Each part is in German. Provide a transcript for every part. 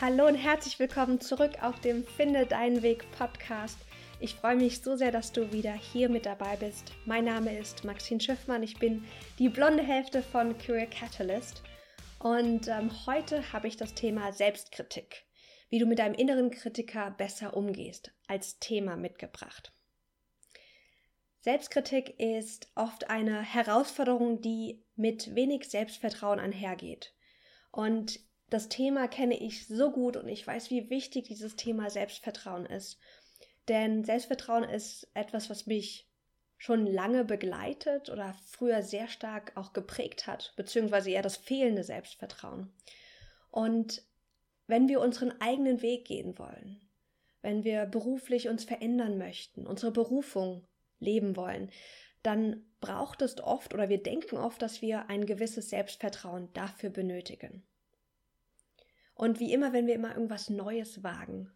Hallo und herzlich willkommen zurück auf dem Finde deinen Weg Podcast. Ich freue mich so sehr, dass du wieder hier mit dabei bist. Mein Name ist Maxine Schiffmann. Ich bin die blonde Hälfte von Career Catalyst. Und ähm, heute habe ich das Thema Selbstkritik, wie du mit deinem inneren Kritiker besser umgehst, als Thema mitgebracht. Selbstkritik ist oft eine Herausforderung, die mit wenig Selbstvertrauen einhergeht. Und das Thema kenne ich so gut und ich weiß, wie wichtig dieses Thema Selbstvertrauen ist. Denn Selbstvertrauen ist etwas, was mich schon lange begleitet oder früher sehr stark auch geprägt hat, beziehungsweise eher das fehlende Selbstvertrauen. Und wenn wir unseren eigenen Weg gehen wollen, wenn wir beruflich uns verändern möchten, unsere Berufung leben wollen, dann braucht es oft oder wir denken oft, dass wir ein gewisses Selbstvertrauen dafür benötigen. Und wie immer, wenn wir immer irgendwas Neues wagen,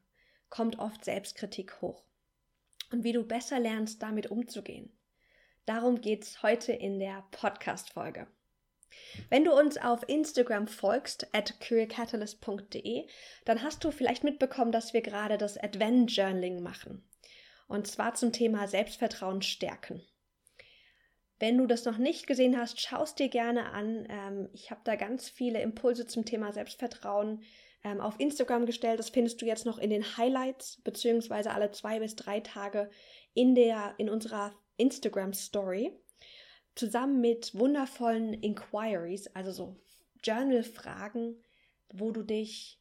kommt oft Selbstkritik hoch. Und wie du besser lernst, damit umzugehen. Darum geht's heute in der Podcast-Folge. Wenn du uns auf Instagram folgst, at careercatalyst.de, dann hast du vielleicht mitbekommen, dass wir gerade das Advent Journaling machen. Und zwar zum Thema Selbstvertrauen stärken. Wenn du das noch nicht gesehen hast, schaust dir gerne an. Ähm, ich habe da ganz viele Impulse zum Thema Selbstvertrauen ähm, auf Instagram gestellt. Das findest du jetzt noch in den Highlights, beziehungsweise alle zwei bis drei Tage in, der, in unserer Instagram Story. Zusammen mit wundervollen Inquiries, also so Journal-Fragen, wo du dich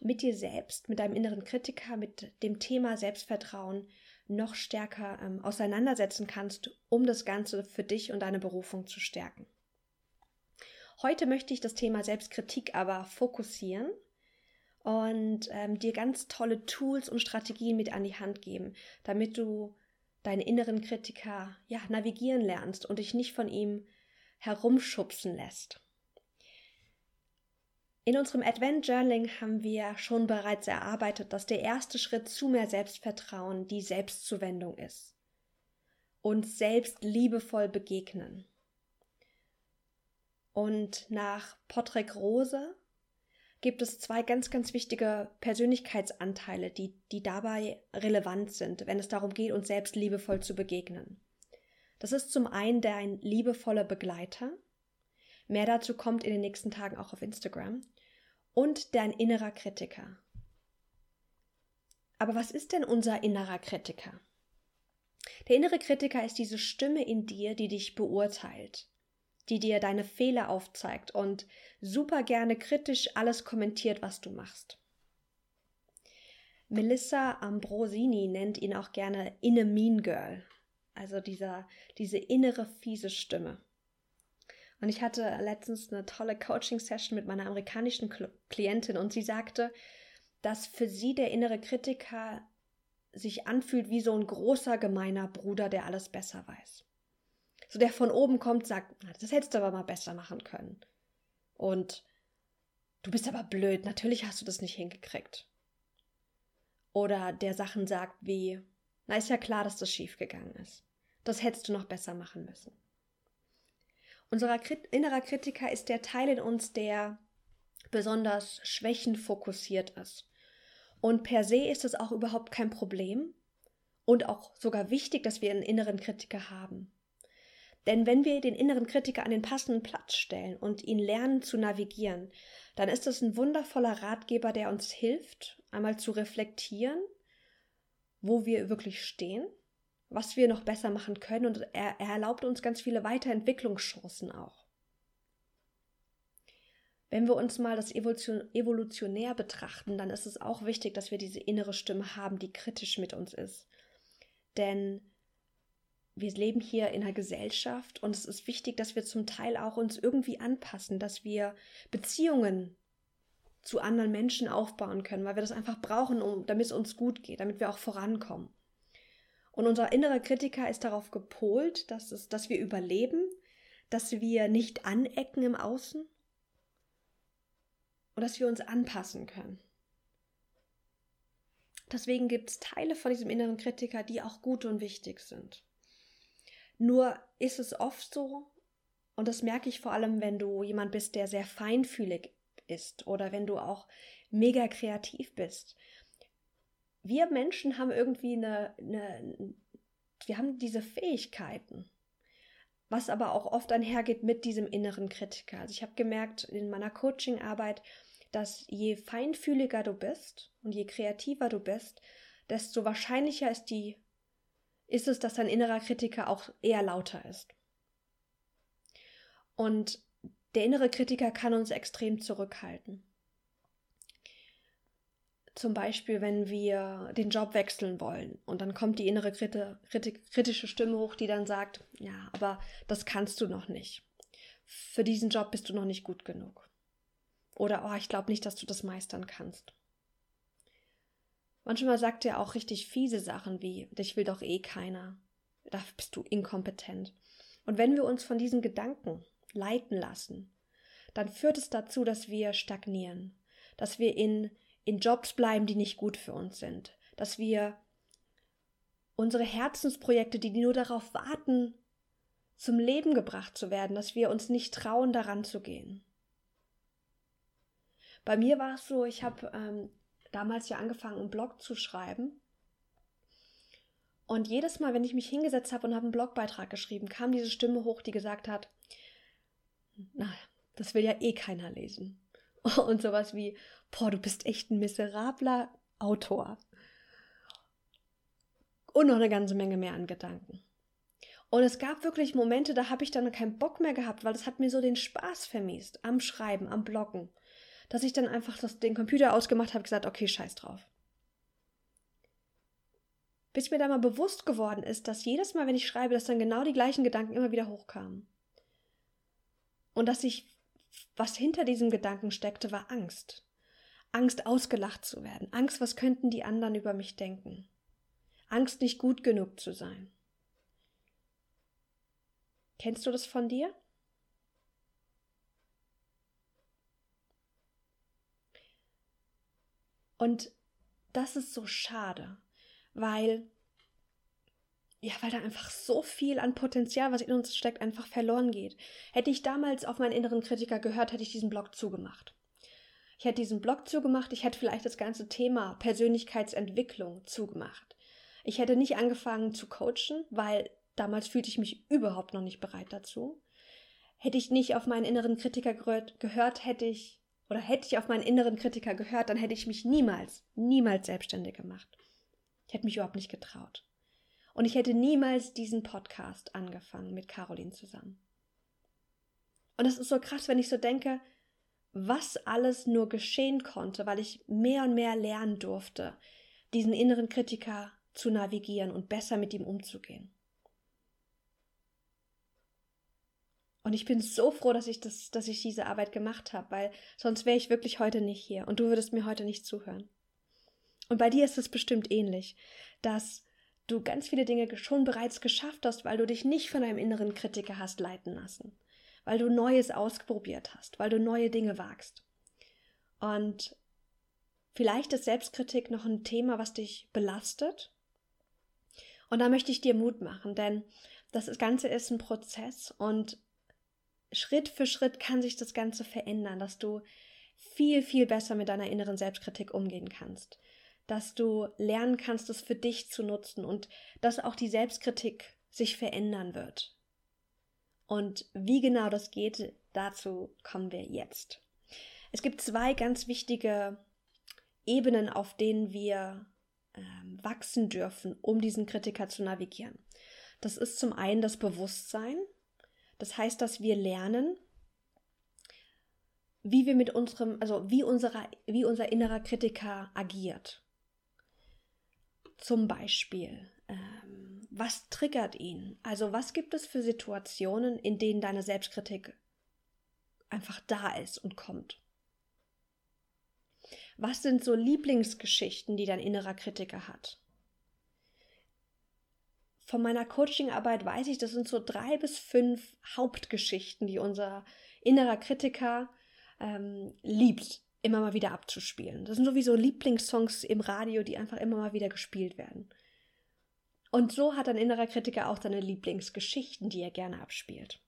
mit dir selbst, mit deinem inneren Kritiker, mit dem Thema Selbstvertrauen noch stärker ähm, auseinandersetzen kannst, um das Ganze für dich und deine Berufung zu stärken. Heute möchte ich das Thema Selbstkritik aber fokussieren und ähm, dir ganz tolle Tools und Strategien mit an die Hand geben, damit du deinen inneren Kritiker ja navigieren lernst und dich nicht von ihm herumschubsen lässt. In unserem Advent Journaling haben wir schon bereits erarbeitet, dass der erste Schritt zu mehr Selbstvertrauen die Selbstzuwendung ist. Uns selbst liebevoll begegnen. Und nach Patrick Rose gibt es zwei ganz, ganz wichtige Persönlichkeitsanteile, die, die dabei relevant sind, wenn es darum geht, uns selbst liebevoll zu begegnen. Das ist zum einen dein liebevoller Begleiter. Mehr dazu kommt in den nächsten Tagen auch auf Instagram und dein innerer Kritiker. Aber was ist denn unser innerer Kritiker? Der innere Kritiker ist diese Stimme in dir, die dich beurteilt, die dir deine Fehler aufzeigt und super gerne kritisch alles kommentiert, was du machst. Melissa Ambrosini nennt ihn auch gerne Inner Mean Girl, also dieser, diese innere fiese Stimme. Und ich hatte letztens eine tolle Coaching-Session mit meiner amerikanischen Klientin und sie sagte, dass für sie der innere Kritiker sich anfühlt wie so ein großer gemeiner Bruder, der alles besser weiß. So der von oben kommt, sagt, das hättest du aber mal besser machen können. Und du bist aber blöd, natürlich hast du das nicht hingekriegt. Oder der Sachen sagt wie, na ist ja klar, dass das schiefgegangen ist. Das hättest du noch besser machen müssen. Unser innerer Kritiker ist der Teil in uns, der besonders schwächenfokussiert ist. Und per se ist es auch überhaupt kein Problem und auch sogar wichtig, dass wir einen inneren Kritiker haben. Denn wenn wir den inneren Kritiker an den passenden Platz stellen und ihn lernen zu navigieren, dann ist es ein wundervoller Ratgeber, der uns hilft, einmal zu reflektieren, wo wir wirklich stehen was wir noch besser machen können und er, er erlaubt uns ganz viele Weiterentwicklungschancen auch. Wenn wir uns mal das Evolution, evolutionär betrachten, dann ist es auch wichtig, dass wir diese innere Stimme haben, die kritisch mit uns ist. Denn wir leben hier in einer Gesellschaft und es ist wichtig, dass wir zum Teil auch uns irgendwie anpassen, dass wir Beziehungen zu anderen Menschen aufbauen können, weil wir das einfach brauchen, um, damit es uns gut geht, damit wir auch vorankommen. Und unser innerer Kritiker ist darauf gepolt, dass, es, dass wir überleben, dass wir nicht anecken im Außen und dass wir uns anpassen können. Deswegen gibt es Teile von diesem inneren Kritiker, die auch gut und wichtig sind. Nur ist es oft so, und das merke ich vor allem, wenn du jemand bist, der sehr feinfühlig ist oder wenn du auch mega kreativ bist. Wir Menschen haben irgendwie eine, eine wir haben diese Fähigkeiten, was aber auch oft einhergeht mit diesem inneren Kritiker. Also ich habe gemerkt in meiner Coaching-Arbeit, dass je feinfühliger du bist und je kreativer du bist, desto wahrscheinlicher ist die ist es, dass dein innerer Kritiker auch eher lauter ist. Und der innere Kritiker kann uns extrem zurückhalten. Zum Beispiel, wenn wir den Job wechseln wollen und dann kommt die innere kritische Stimme hoch, die dann sagt, ja, aber das kannst du noch nicht. Für diesen Job bist du noch nicht gut genug. Oder, oh, ich glaube nicht, dass du das meistern kannst. Manchmal sagt er auch richtig fiese Sachen wie, dich will doch eh keiner. Da bist du inkompetent. Und wenn wir uns von diesen Gedanken leiten lassen, dann führt es dazu, dass wir stagnieren, dass wir in, in Jobs bleiben, die nicht gut für uns sind, dass wir unsere Herzensprojekte, die nur darauf warten, zum Leben gebracht zu werden, dass wir uns nicht trauen, daran zu gehen. Bei mir war es so, ich habe ähm, damals ja angefangen, einen Blog zu schreiben. Und jedes Mal, wenn ich mich hingesetzt habe und habe einen Blogbeitrag geschrieben, kam diese Stimme hoch, die gesagt hat, na, das will ja eh keiner lesen. Und sowas wie, boah, du bist echt ein miserabler Autor. Und noch eine ganze Menge mehr an Gedanken. Und es gab wirklich Momente, da habe ich dann keinen Bock mehr gehabt, weil es hat mir so den Spaß vermiest am Schreiben, am Bloggen dass ich dann einfach das, den Computer ausgemacht habe, gesagt, okay, scheiß drauf. Bis mir da mal bewusst geworden ist, dass jedes Mal, wenn ich schreibe, dass dann genau die gleichen Gedanken immer wieder hochkamen. Und dass ich, was hinter diesem Gedanken steckte, war Angst. Angst, ausgelacht zu werden. Angst, was könnten die anderen über mich denken. Angst, nicht gut genug zu sein. Kennst du das von dir? Und das ist so schade, weil ja, weil da einfach so viel an Potenzial, was in uns steckt, einfach verloren geht. Hätte ich damals auf meinen inneren Kritiker gehört, hätte ich diesen Blog zugemacht. Ich hätte diesen Blog zugemacht, ich hätte vielleicht das ganze Thema Persönlichkeitsentwicklung zugemacht. Ich hätte nicht angefangen zu coachen, weil damals fühlte ich mich überhaupt noch nicht bereit dazu. Hätte ich nicht auf meinen inneren Kritiker gehört, hätte ich oder hätte ich auf meinen inneren Kritiker gehört, dann hätte ich mich niemals, niemals selbstständig gemacht. Ich hätte mich überhaupt nicht getraut. Und ich hätte niemals diesen Podcast angefangen mit Caroline zusammen. Und das ist so krass, wenn ich so denke, was alles nur geschehen konnte, weil ich mehr und mehr lernen durfte, diesen inneren Kritiker zu navigieren und besser mit ihm umzugehen. Und ich bin so froh, dass ich das, dass ich diese Arbeit gemacht habe, weil sonst wäre ich wirklich heute nicht hier und du würdest mir heute nicht zuhören. Und bei dir ist es bestimmt ähnlich, dass du ganz viele Dinge schon bereits geschafft hast, weil du dich nicht von einem inneren Kritiker hast leiten lassen, weil du Neues ausprobiert hast, weil du neue Dinge wagst. Und vielleicht ist Selbstkritik noch ein Thema, was dich belastet. Und da möchte ich dir Mut machen, denn das Ganze ist ein Prozess und Schritt für Schritt kann sich das Ganze verändern, dass du viel, viel besser mit deiner inneren Selbstkritik umgehen kannst, dass du lernen kannst, es für dich zu nutzen und dass auch die Selbstkritik sich verändern wird. Und wie genau das geht, dazu kommen wir jetzt. Es gibt zwei ganz wichtige Ebenen, auf denen wir ähm, wachsen dürfen, um diesen Kritiker zu navigieren. Das ist zum einen das Bewusstsein, das heißt, dass wir lernen, wie wir mit unserem, also wie, unsere, wie unser innerer Kritiker agiert. Zum Beispiel, ähm, was triggert ihn? Also was gibt es für Situationen, in denen deine Selbstkritik einfach da ist und kommt? Was sind so Lieblingsgeschichten, die dein innerer Kritiker hat? von meiner Coachingarbeit weiß ich, das sind so drei bis fünf Hauptgeschichten, die unser innerer Kritiker ähm, liebt, immer mal wieder abzuspielen. Das sind sowieso Lieblingssongs im Radio, die einfach immer mal wieder gespielt werden. Und so hat ein innerer Kritiker auch seine Lieblingsgeschichten, die er gerne abspielt.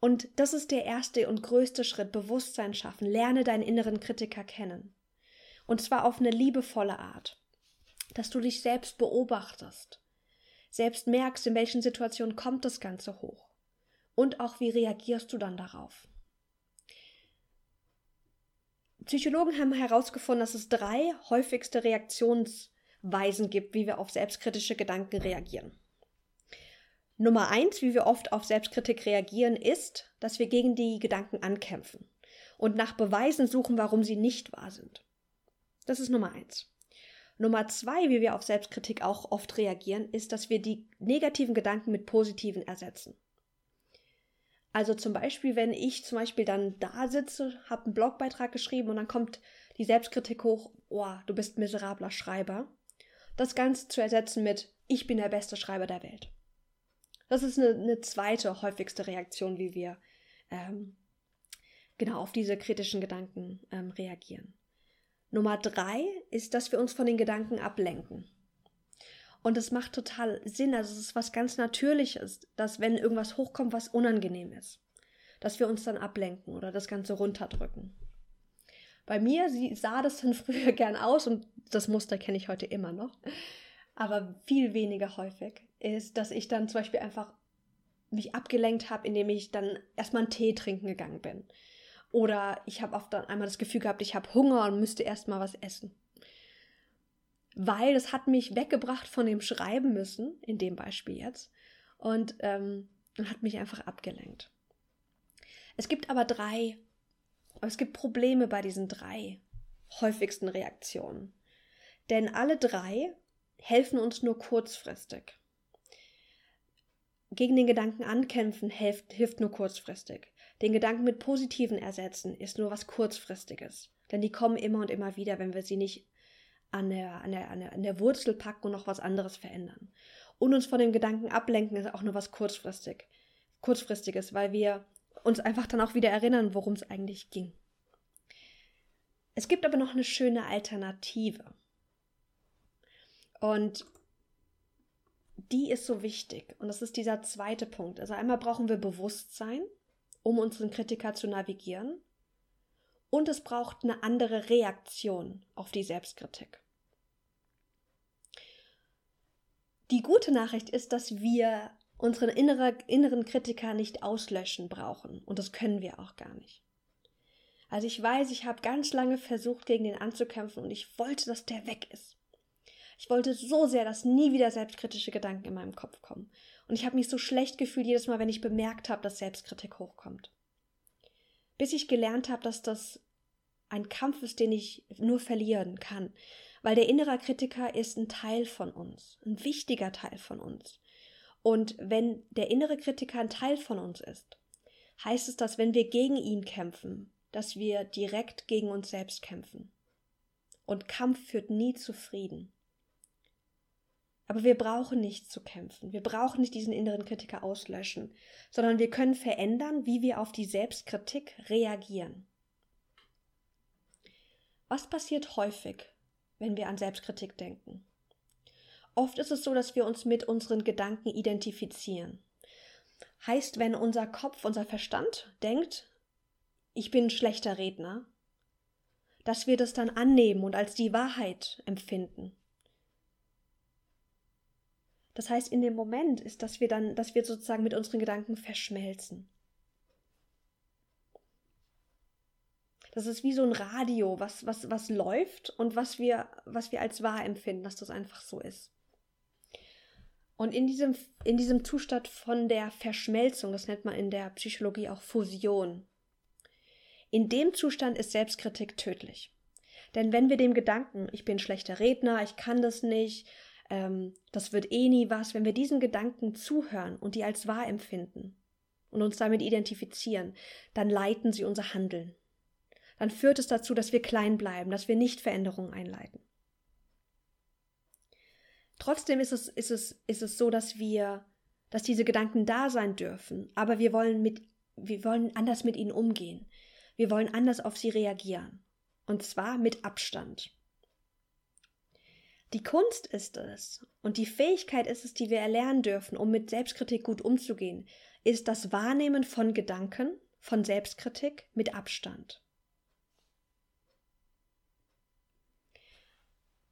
Und das ist der erste und größte Schritt, Bewusstsein schaffen. Lerne deinen inneren Kritiker kennen. Und zwar auf eine liebevolle Art. Dass du dich selbst beobachtest. Selbst merkst, in welchen Situationen kommt das Ganze hoch. Und auch, wie reagierst du dann darauf. Psychologen haben herausgefunden, dass es drei häufigste Reaktionsweisen gibt, wie wir auf selbstkritische Gedanken reagieren. Nummer eins, wie wir oft auf Selbstkritik reagieren, ist, dass wir gegen die Gedanken ankämpfen und nach Beweisen suchen, warum sie nicht wahr sind. Das ist Nummer eins. Nummer zwei, wie wir auf Selbstkritik auch oft reagieren, ist, dass wir die negativen Gedanken mit positiven ersetzen. Also zum Beispiel, wenn ich zum Beispiel dann da sitze, habe einen Blogbeitrag geschrieben und dann kommt die Selbstkritik hoch, oh, du bist miserabler Schreiber. Das Ganze zu ersetzen mit, ich bin der beste Schreiber der Welt. Das ist eine, eine zweite häufigste Reaktion, wie wir ähm, genau auf diese kritischen Gedanken ähm, reagieren. Nummer drei ist, dass wir uns von den Gedanken ablenken. Und es macht total Sinn, also es ist was ganz Natürliches, dass wenn irgendwas hochkommt, was unangenehm ist, dass wir uns dann ablenken oder das Ganze runterdrücken. Bei mir sah das dann früher gern aus und das Muster kenne ich heute immer noch, aber viel weniger häufig ist, dass ich dann zum Beispiel einfach mich abgelenkt habe, indem ich dann erstmal einen Tee trinken gegangen bin. Oder ich habe oft dann einmal das Gefühl gehabt, ich habe Hunger und müsste erstmal was essen. Weil es hat mich weggebracht von dem Schreiben müssen, in dem Beispiel jetzt, und ähm, hat mich einfach abgelenkt. Es gibt aber drei, es gibt Probleme bei diesen drei häufigsten Reaktionen. Denn alle drei helfen uns nur kurzfristig. Gegen den Gedanken ankämpfen hilft, hilft nur kurzfristig. Den Gedanken mit positiven ersetzen ist nur was kurzfristiges. Denn die kommen immer und immer wieder, wenn wir sie nicht an der, an der, an der, an der Wurzel packen und noch was anderes verändern. Und uns von dem Gedanken ablenken ist auch nur was kurzfristig, kurzfristiges, weil wir uns einfach dann auch wieder erinnern, worum es eigentlich ging. Es gibt aber noch eine schöne Alternative. Und die ist so wichtig. Und das ist dieser zweite Punkt. Also einmal brauchen wir Bewusstsein, um unseren Kritiker zu navigieren. Und es braucht eine andere Reaktion auf die Selbstkritik. Die gute Nachricht ist, dass wir unseren innere, inneren Kritiker nicht auslöschen brauchen. Und das können wir auch gar nicht. Also ich weiß, ich habe ganz lange versucht, gegen den anzukämpfen und ich wollte, dass der weg ist. Ich wollte so sehr, dass nie wieder selbstkritische Gedanken in meinem Kopf kommen. Und ich habe mich so schlecht gefühlt jedes Mal, wenn ich bemerkt habe, dass Selbstkritik hochkommt. Bis ich gelernt habe, dass das ein Kampf ist, den ich nur verlieren kann. Weil der innere Kritiker ist ein Teil von uns, ein wichtiger Teil von uns. Und wenn der innere Kritiker ein Teil von uns ist, heißt es, dass wenn wir gegen ihn kämpfen, dass wir direkt gegen uns selbst kämpfen. Und Kampf führt nie zu Frieden. Aber wir brauchen nicht zu kämpfen. Wir brauchen nicht diesen inneren Kritiker auslöschen, sondern wir können verändern, wie wir auf die Selbstkritik reagieren. Was passiert häufig, wenn wir an Selbstkritik denken? Oft ist es so, dass wir uns mit unseren Gedanken identifizieren. Heißt, wenn unser Kopf, unser Verstand denkt, ich bin ein schlechter Redner, dass wir das dann annehmen und als die Wahrheit empfinden das heißt, in dem Moment ist, dass wir dann, dass wir sozusagen mit unseren Gedanken verschmelzen. Das ist wie so ein Radio, was, was, was läuft und was wir, was wir als wahr empfinden, dass das einfach so ist. Und in diesem, in diesem Zustand von der Verschmelzung, das nennt man in der Psychologie auch Fusion, in dem Zustand ist Selbstkritik tödlich. Denn wenn wir dem Gedanken, ich bin schlechter Redner, ich kann das nicht, ähm, das wird eh nie was, wenn wir diesen Gedanken zuhören und die als wahr empfinden und uns damit identifizieren, dann leiten sie unser Handeln. Dann führt es dazu, dass wir klein bleiben, dass wir nicht Veränderungen einleiten. Trotzdem ist es, ist es, ist es so, dass wir, dass diese Gedanken da sein dürfen, aber wir wollen mit, wir wollen anders mit ihnen umgehen. Wir wollen anders auf sie reagieren. Und zwar mit Abstand. Die Kunst ist es und die Fähigkeit ist es, die wir erlernen dürfen, um mit Selbstkritik gut umzugehen, ist das Wahrnehmen von Gedanken, von Selbstkritik mit Abstand.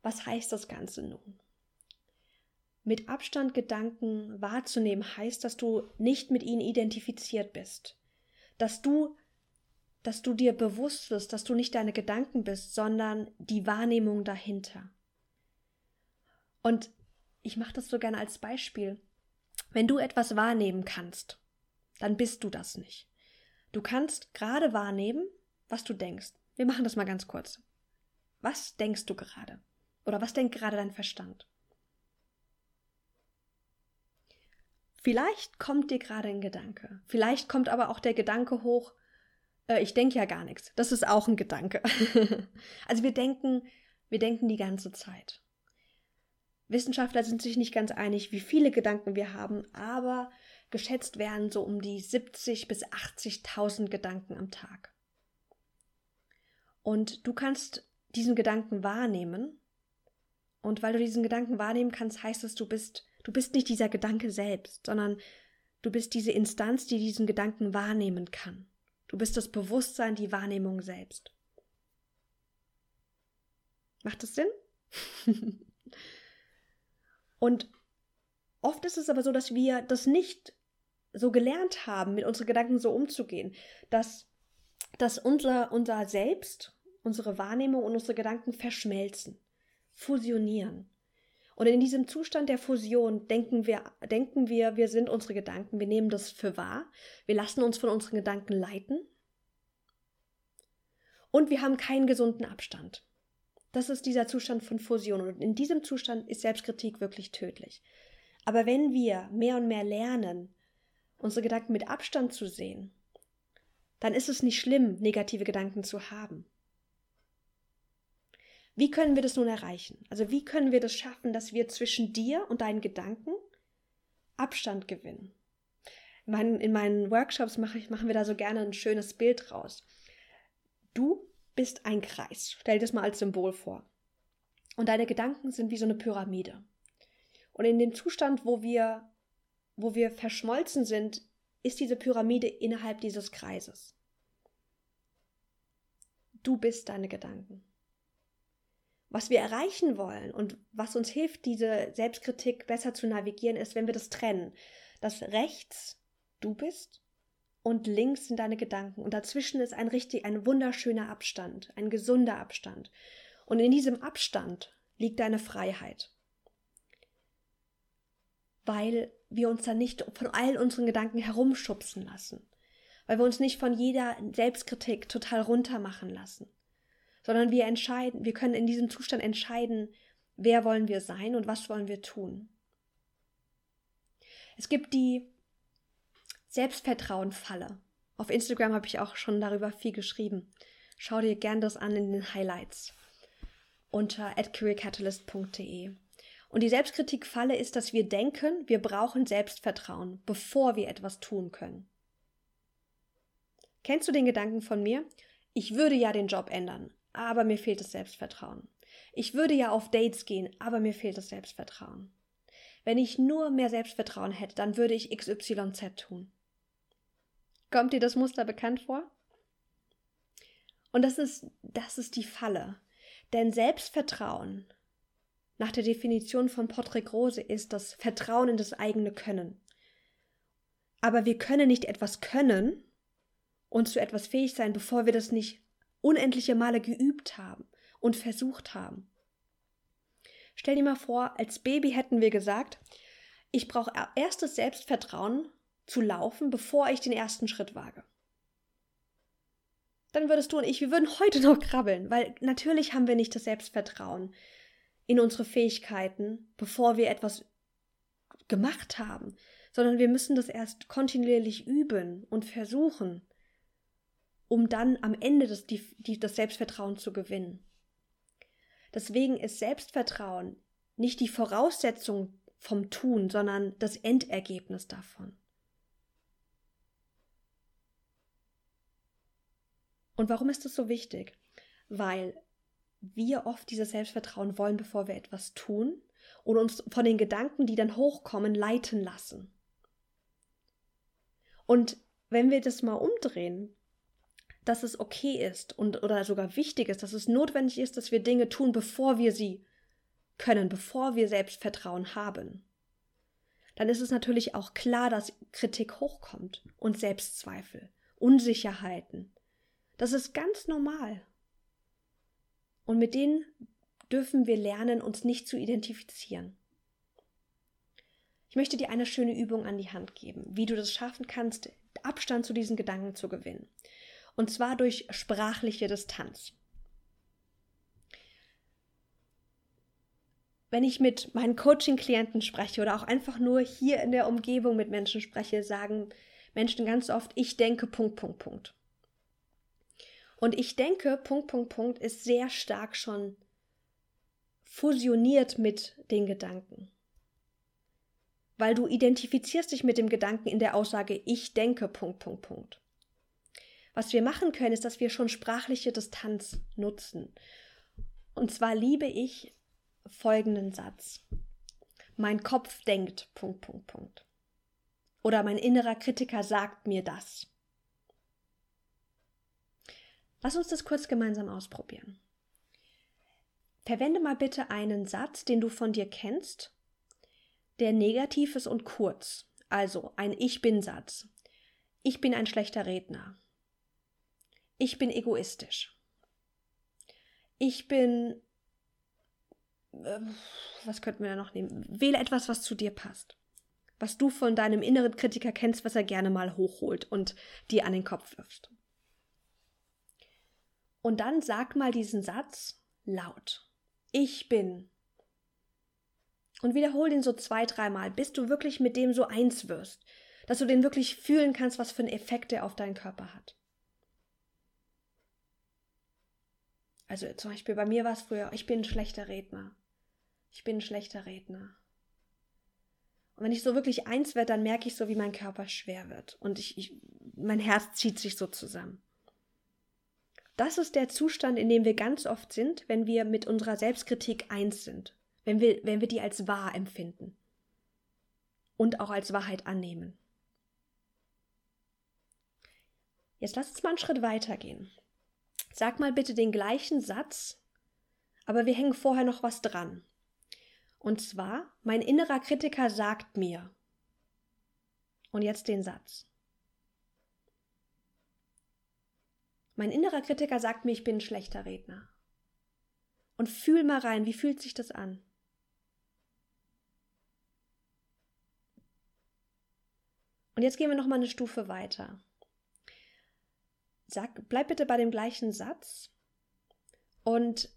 Was heißt das Ganze nun? Mit Abstand Gedanken wahrzunehmen heißt, dass du nicht mit ihnen identifiziert bist, dass du dass du dir bewusst wirst, dass du nicht deine Gedanken bist, sondern die Wahrnehmung dahinter. Und ich mache das so gerne als Beispiel. Wenn du etwas wahrnehmen kannst, dann bist du das nicht. Du kannst gerade wahrnehmen, was du denkst. Wir machen das mal ganz kurz. Was denkst du gerade? Oder was denkt gerade dein Verstand? Vielleicht kommt dir gerade ein Gedanke. Vielleicht kommt aber auch der Gedanke hoch, äh, ich denke ja gar nichts. Das ist auch ein Gedanke. also wir denken, wir denken die ganze Zeit. Wissenschaftler sind sich nicht ganz einig, wie viele Gedanken wir haben, aber geschätzt werden so um die 70 bis 80.000 Gedanken am Tag. Und du kannst diesen Gedanken wahrnehmen. Und weil du diesen Gedanken wahrnehmen kannst, heißt es, du bist, du bist nicht dieser Gedanke selbst, sondern du bist diese Instanz, die diesen Gedanken wahrnehmen kann. Du bist das Bewusstsein, die Wahrnehmung selbst. Macht das Sinn? Und oft ist es aber so, dass wir das nicht so gelernt haben, mit unseren Gedanken so umzugehen, dass, dass unser, unser Selbst, unsere Wahrnehmung und unsere Gedanken verschmelzen, fusionieren. Und in diesem Zustand der Fusion denken wir, denken wir, wir sind unsere Gedanken, wir nehmen das für wahr, wir lassen uns von unseren Gedanken leiten und wir haben keinen gesunden Abstand. Das ist dieser Zustand von Fusion und in diesem Zustand ist Selbstkritik wirklich tödlich. Aber wenn wir mehr und mehr lernen, unsere Gedanken mit Abstand zu sehen, dann ist es nicht schlimm, negative Gedanken zu haben. Wie können wir das nun erreichen? Also wie können wir das schaffen, dass wir zwischen dir und deinen Gedanken Abstand gewinnen? In meinen, in meinen Workshops mache ich, machen wir da so gerne ein schönes Bild raus. Du bist ein Kreis. Stell dir das mal als Symbol vor. Und deine Gedanken sind wie so eine Pyramide. Und in dem Zustand, wo wir, wo wir verschmolzen sind, ist diese Pyramide innerhalb dieses Kreises. Du bist deine Gedanken was wir erreichen wollen und was uns hilft, diese Selbstkritik besser zu navigieren, ist, wenn wir das trennen. Dass rechts du bist und links sind deine Gedanken und dazwischen ist ein richtig, ein wunderschöner Abstand, ein gesunder Abstand. Und in diesem Abstand liegt deine Freiheit. Weil wir uns dann nicht von all unseren Gedanken herumschubsen lassen. Weil wir uns nicht von jeder Selbstkritik total runtermachen lassen sondern wir entscheiden, wir können in diesem Zustand entscheiden, wer wollen wir sein und was wollen wir tun. Es gibt die Selbstvertrauen-Falle. Auf Instagram habe ich auch schon darüber viel geschrieben. Schau dir gern das an in den Highlights unter careercatalyst.de. Und die Selbstkritik-Falle ist, dass wir denken, wir brauchen Selbstvertrauen, bevor wir etwas tun können. Kennst du den Gedanken von mir? Ich würde ja den Job ändern, aber mir fehlt das Selbstvertrauen. Ich würde ja auf Dates gehen, aber mir fehlt das Selbstvertrauen. Wenn ich nur mehr Selbstvertrauen hätte, dann würde ich XYZ tun. Kommt dir das Muster bekannt vor? Und das ist, das ist die Falle. Denn Selbstvertrauen, nach der Definition von Patrick Rose, ist das Vertrauen in das eigene Können. Aber wir können nicht etwas können und zu etwas fähig sein, bevor wir das nicht unendliche Male geübt haben und versucht haben. Stell dir mal vor, als Baby hätten wir gesagt, ich brauche erstes Selbstvertrauen zu laufen, bevor ich den ersten Schritt wage. Dann würdest du und ich, wir würden heute noch krabbeln, weil natürlich haben wir nicht das Selbstvertrauen in unsere Fähigkeiten, bevor wir etwas gemacht haben, sondern wir müssen das erst kontinuierlich üben und versuchen um dann am Ende das, die, die, das Selbstvertrauen zu gewinnen. Deswegen ist Selbstvertrauen nicht die Voraussetzung vom Tun, sondern das Endergebnis davon. Und warum ist das so wichtig? Weil wir oft dieses Selbstvertrauen wollen, bevor wir etwas tun und uns von den Gedanken, die dann hochkommen, leiten lassen. Und wenn wir das mal umdrehen, dass es okay ist und oder sogar wichtig ist, dass es notwendig ist, dass wir Dinge tun, bevor wir sie können, bevor wir Selbstvertrauen haben, dann ist es natürlich auch klar, dass Kritik hochkommt und Selbstzweifel, Unsicherheiten. Das ist ganz normal. Und mit denen dürfen wir lernen, uns nicht zu identifizieren. Ich möchte dir eine schöne Übung an die Hand geben, wie du das schaffen kannst, Abstand zu diesen Gedanken zu gewinnen. Und zwar durch sprachliche Distanz. Wenn ich mit meinen Coaching-Klienten spreche oder auch einfach nur hier in der Umgebung mit Menschen spreche, sagen Menschen ganz oft, ich denke, Punkt, Punkt, Punkt. Und ich denke, Punkt, Punkt, Punkt ist sehr stark schon fusioniert mit den Gedanken. Weil du identifizierst dich mit dem Gedanken in der Aussage, ich denke, Punkt, Punkt, Punkt. Was wir machen können, ist, dass wir schon sprachliche Distanz nutzen. Und zwar liebe ich folgenden Satz. Mein Kopf denkt, Punkt, Punkt, Punkt. Oder mein innerer Kritiker sagt mir das. Lass uns das kurz gemeinsam ausprobieren. Verwende mal bitte einen Satz, den du von dir kennst, der negativ ist und kurz. Also ein Ich bin Satz. Ich bin ein schlechter Redner. Ich bin egoistisch. Ich bin. Äh, was könnten wir da noch nehmen? Wähle etwas, was zu dir passt. Was du von deinem inneren Kritiker kennst, was er gerne mal hochholt und dir an den Kopf wirft. Und dann sag mal diesen Satz laut. Ich bin. Und wiederhol den so zwei, dreimal, bis du wirklich mit dem so eins wirst, dass du den wirklich fühlen kannst, was für einen Effekt er auf deinen Körper hat. Also zum Beispiel bei mir war es früher, ich bin ein schlechter Redner. Ich bin ein schlechter Redner. Und wenn ich so wirklich eins werde, dann merke ich so, wie mein Körper schwer wird. Und ich, ich, mein Herz zieht sich so zusammen. Das ist der Zustand, in dem wir ganz oft sind, wenn wir mit unserer Selbstkritik eins sind, wenn wir, wenn wir die als wahr empfinden und auch als Wahrheit annehmen. Jetzt lass uns mal einen Schritt weitergehen. Sag mal bitte den gleichen Satz, aber wir hängen vorher noch was dran. Und zwar, mein innerer Kritiker sagt mir. Und jetzt den Satz. Mein innerer Kritiker sagt mir, ich bin ein schlechter Redner. Und fühl mal rein, wie fühlt sich das an? Und jetzt gehen wir noch mal eine Stufe weiter. Sag, bleib bitte bei dem gleichen Satz und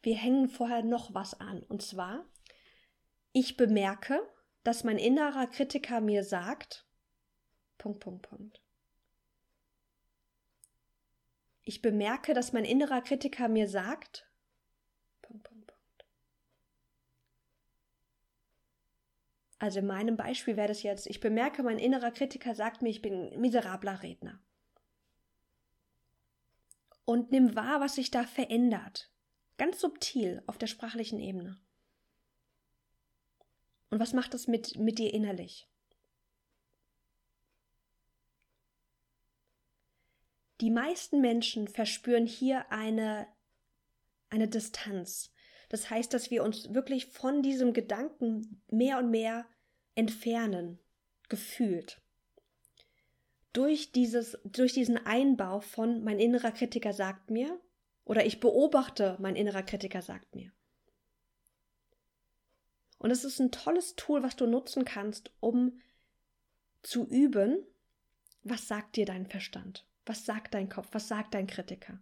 wir hängen vorher noch was an. Und zwar, ich bemerke, dass mein innerer Kritiker mir sagt, Punkt, Punkt, Punkt. Ich bemerke, dass mein innerer Kritiker mir sagt, Punkt, Punkt, Punkt. Also in meinem Beispiel wäre das jetzt, ich bemerke, mein innerer Kritiker sagt mir, ich bin miserabler Redner. Und nimm wahr, was sich da verändert. Ganz subtil auf der sprachlichen Ebene. Und was macht das mit, mit dir innerlich? Die meisten Menschen verspüren hier eine, eine Distanz. Das heißt, dass wir uns wirklich von diesem Gedanken mehr und mehr entfernen, gefühlt. Durch, dieses, durch diesen Einbau von mein innerer Kritiker sagt mir oder ich beobachte, mein innerer Kritiker sagt mir. Und es ist ein tolles Tool, was du nutzen kannst, um zu üben, was sagt dir dein Verstand? Was sagt dein Kopf? Was sagt dein Kritiker?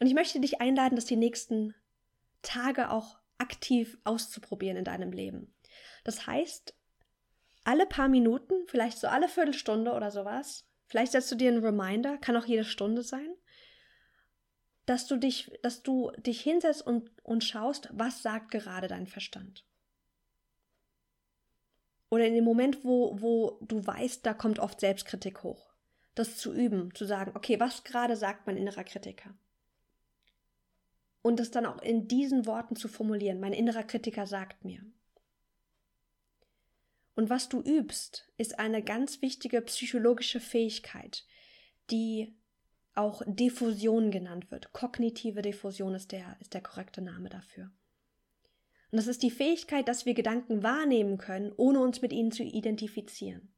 Und ich möchte dich einladen, das die nächsten Tage auch aktiv auszuprobieren in deinem Leben. Das heißt, alle paar Minuten, vielleicht so alle Viertelstunde oder sowas, vielleicht setzt du dir einen Reminder, kann auch jede Stunde sein, dass du dich, dass du dich hinsetzt und, und schaust, was sagt gerade dein Verstand. Oder in dem Moment, wo, wo du weißt, da kommt oft Selbstkritik hoch. das zu üben, zu sagen, okay, was gerade sagt mein innerer Kritiker? Und das dann auch in diesen Worten zu formulieren, mein innerer Kritiker sagt mir. Und was du übst, ist eine ganz wichtige psychologische Fähigkeit, die auch Diffusion genannt wird. Kognitive Diffusion ist der, ist der korrekte Name dafür. Und das ist die Fähigkeit, dass wir Gedanken wahrnehmen können, ohne uns mit ihnen zu identifizieren.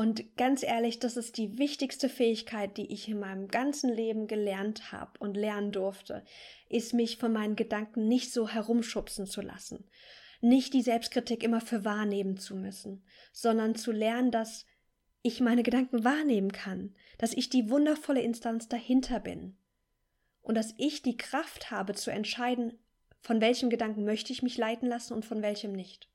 Und ganz ehrlich, das ist die wichtigste Fähigkeit, die ich in meinem ganzen Leben gelernt habe und lernen durfte, ist mich von meinen Gedanken nicht so herumschubsen zu lassen, nicht die Selbstkritik immer für wahrnehmen zu müssen, sondern zu lernen, dass ich meine Gedanken wahrnehmen kann, dass ich die wundervolle Instanz dahinter bin und dass ich die Kraft habe zu entscheiden, von welchem Gedanken möchte ich mich leiten lassen und von welchem nicht.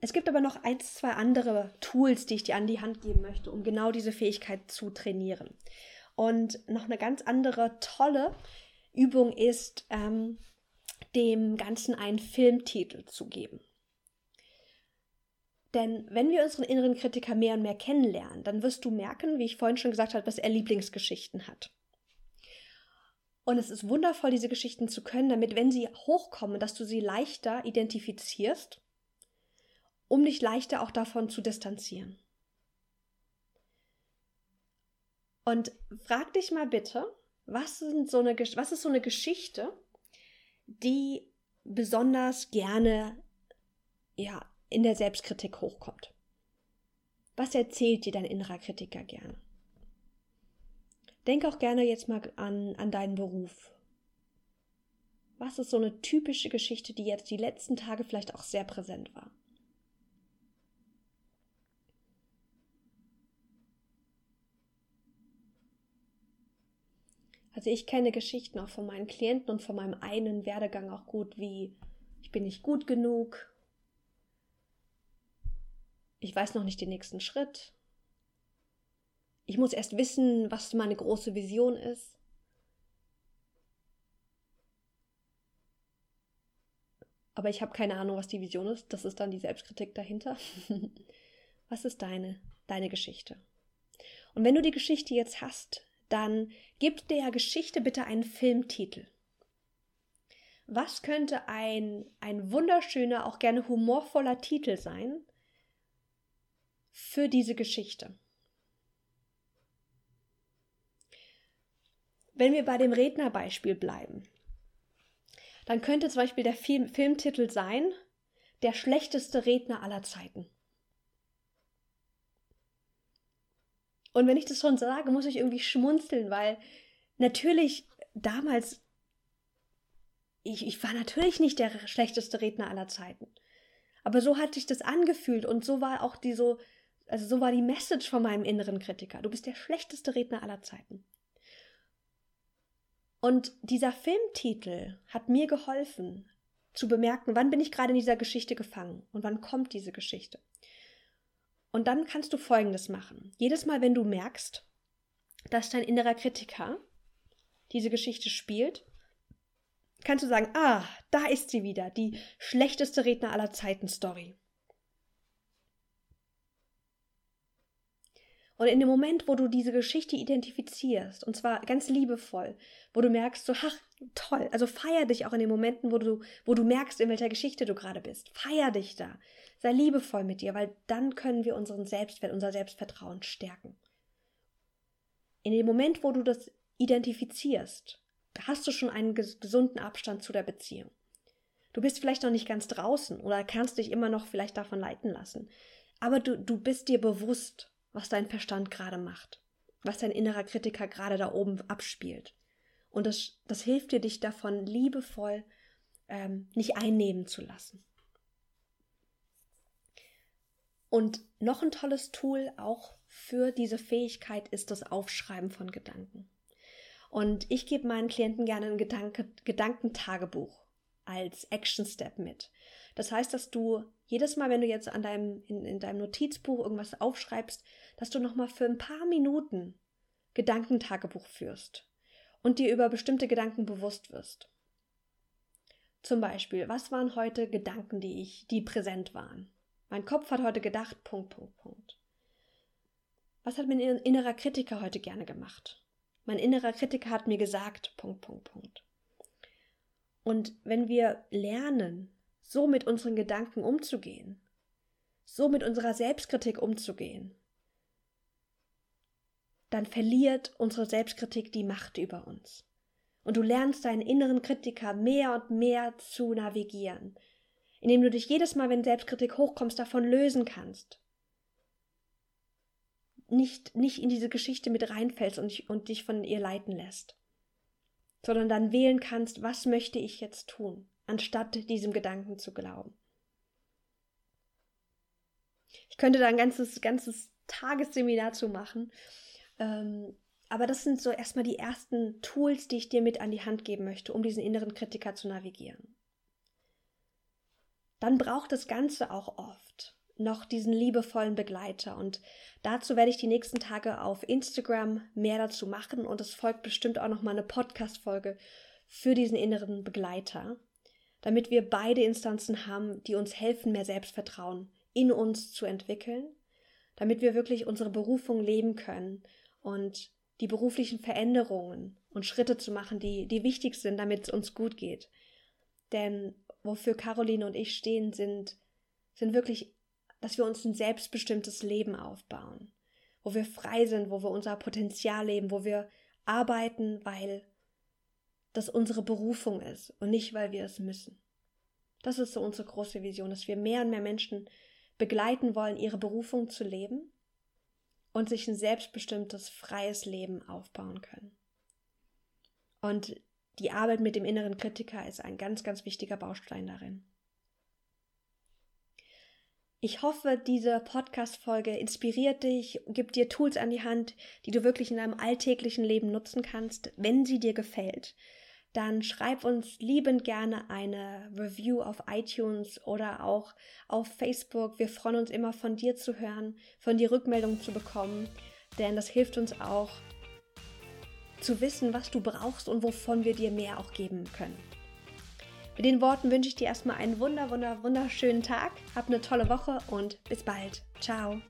Es gibt aber noch ein, zwei andere Tools, die ich dir an die Hand geben möchte, um genau diese Fähigkeit zu trainieren. Und noch eine ganz andere tolle Übung ist, ähm, dem Ganzen einen Filmtitel zu geben. Denn wenn wir unseren inneren Kritiker mehr und mehr kennenlernen, dann wirst du merken, wie ich vorhin schon gesagt habe, dass er Lieblingsgeschichten hat. Und es ist wundervoll, diese Geschichten zu können, damit, wenn sie hochkommen, dass du sie leichter identifizierst um dich leichter auch davon zu distanzieren. Und frag dich mal bitte, was, sind so eine, was ist so eine Geschichte, die besonders gerne ja, in der Selbstkritik hochkommt? Was erzählt dir dein innerer Kritiker gerne? Denk auch gerne jetzt mal an, an deinen Beruf. Was ist so eine typische Geschichte, die jetzt die letzten Tage vielleicht auch sehr präsent war? Also ich kenne Geschichten auch von meinen Klienten und von meinem eigenen Werdegang auch gut, wie ich bin nicht gut genug, ich weiß noch nicht den nächsten Schritt, ich muss erst wissen, was meine große Vision ist. Aber ich habe keine Ahnung, was die Vision ist. Das ist dann die Selbstkritik dahinter. was ist deine, deine Geschichte? Und wenn du die Geschichte jetzt hast, dann gib der Geschichte bitte einen Filmtitel. Was könnte ein, ein wunderschöner, auch gerne humorvoller Titel sein für diese Geschichte? Wenn wir bei dem Rednerbeispiel bleiben, dann könnte zum Beispiel der Film, Filmtitel sein, der schlechteste Redner aller Zeiten. Und wenn ich das schon sage, muss ich irgendwie schmunzeln, weil natürlich damals, ich, ich war natürlich nicht der schlechteste Redner aller Zeiten. Aber so hat sich das angefühlt und so war auch die so, also so war die Message von meinem inneren Kritiker. Du bist der schlechteste Redner aller Zeiten. Und dieser Filmtitel hat mir geholfen, zu bemerken, wann bin ich gerade in dieser Geschichte gefangen und wann kommt diese Geschichte. Und dann kannst du Folgendes machen. Jedes Mal, wenn du merkst, dass dein innerer Kritiker diese Geschichte spielt, kannst du sagen, ah, da ist sie wieder, die schlechteste Redner aller Zeiten Story. Und in dem Moment, wo du diese Geschichte identifizierst, und zwar ganz liebevoll, wo du merkst, so, ach, toll, also feier dich auch in den Momenten, wo du, wo du merkst, in welcher Geschichte du gerade bist. Feier dich da. Sei liebevoll mit dir, weil dann können wir unseren Selbstwert, unser Selbstvertrauen stärken. In dem Moment, wo du das identifizierst, hast du schon einen gesunden Abstand zu der Beziehung. Du bist vielleicht noch nicht ganz draußen oder kannst dich immer noch vielleicht davon leiten lassen. Aber du, du bist dir bewusst, was dein Verstand gerade macht, was dein innerer Kritiker gerade da oben abspielt. Und das, das hilft dir, dich davon liebevoll ähm, nicht einnehmen zu lassen. Und noch ein tolles Tool auch für diese Fähigkeit ist das Aufschreiben von Gedanken. Und ich gebe meinen Klienten gerne ein Gedanke, Gedankentagebuch als Action Step mit. Das heißt, dass du jedes Mal, wenn du jetzt an deinem, in, in deinem Notizbuch irgendwas aufschreibst, dass du nochmal für ein paar Minuten Gedankentagebuch führst und dir über bestimmte Gedanken bewusst wirst. Zum Beispiel, was waren heute Gedanken, die ich, die präsent waren? Mein Kopf hat heute gedacht, Punkt, Punkt, Punkt. Was hat mein innerer Kritiker heute gerne gemacht? Mein innerer Kritiker hat mir gesagt, Punkt, Punkt, Punkt. Und wenn wir lernen, so mit unseren Gedanken umzugehen, so mit unserer Selbstkritik umzugehen, dann verliert unsere Selbstkritik die Macht über uns. Und du lernst deinen inneren Kritiker mehr und mehr zu navigieren, indem du dich jedes Mal, wenn Selbstkritik hochkommst, davon lösen kannst. Nicht, nicht in diese Geschichte mit reinfällst und, und dich von ihr leiten lässt, sondern dann wählen kannst, was möchte ich jetzt tun, anstatt diesem Gedanken zu glauben. Ich könnte da ein ganzes, ganzes Tagesseminar zu machen, ähm, aber das sind so erstmal die ersten Tools, die ich dir mit an die Hand geben möchte, um diesen inneren Kritiker zu navigieren. Dann braucht das Ganze auch oft noch diesen liebevollen Begleiter. Und dazu werde ich die nächsten Tage auf Instagram mehr dazu machen und es folgt bestimmt auch noch mal eine Podcast-Folge für diesen inneren Begleiter, damit wir beide Instanzen haben, die uns helfen, mehr Selbstvertrauen in uns zu entwickeln, damit wir wirklich unsere Berufung leben können und die beruflichen Veränderungen und Schritte zu machen, die, die wichtig sind, damit es uns gut geht. Denn wofür Caroline und ich stehen, sind, sind wirklich, dass wir uns ein selbstbestimmtes Leben aufbauen, wo wir frei sind, wo wir unser Potenzial leben, wo wir arbeiten, weil das unsere Berufung ist und nicht, weil wir es müssen. Das ist so unsere große Vision, dass wir mehr und mehr Menschen begleiten wollen, ihre Berufung zu leben und sich ein selbstbestimmtes, freies Leben aufbauen können. Und die Arbeit mit dem inneren Kritiker ist ein ganz, ganz wichtiger Baustein darin. Ich hoffe, diese Podcast-Folge inspiriert dich, gibt dir Tools an die Hand, die du wirklich in deinem alltäglichen Leben nutzen kannst, wenn sie dir gefällt dann schreib uns liebend gerne eine Review auf iTunes oder auch auf Facebook. Wir freuen uns immer von dir zu hören, von dir Rückmeldungen zu bekommen, denn das hilft uns auch zu wissen, was du brauchst und wovon wir dir mehr auch geben können. Mit den Worten wünsche ich dir erstmal einen wunder, wunder, wunderschönen Tag, hab eine tolle Woche und bis bald. Ciao.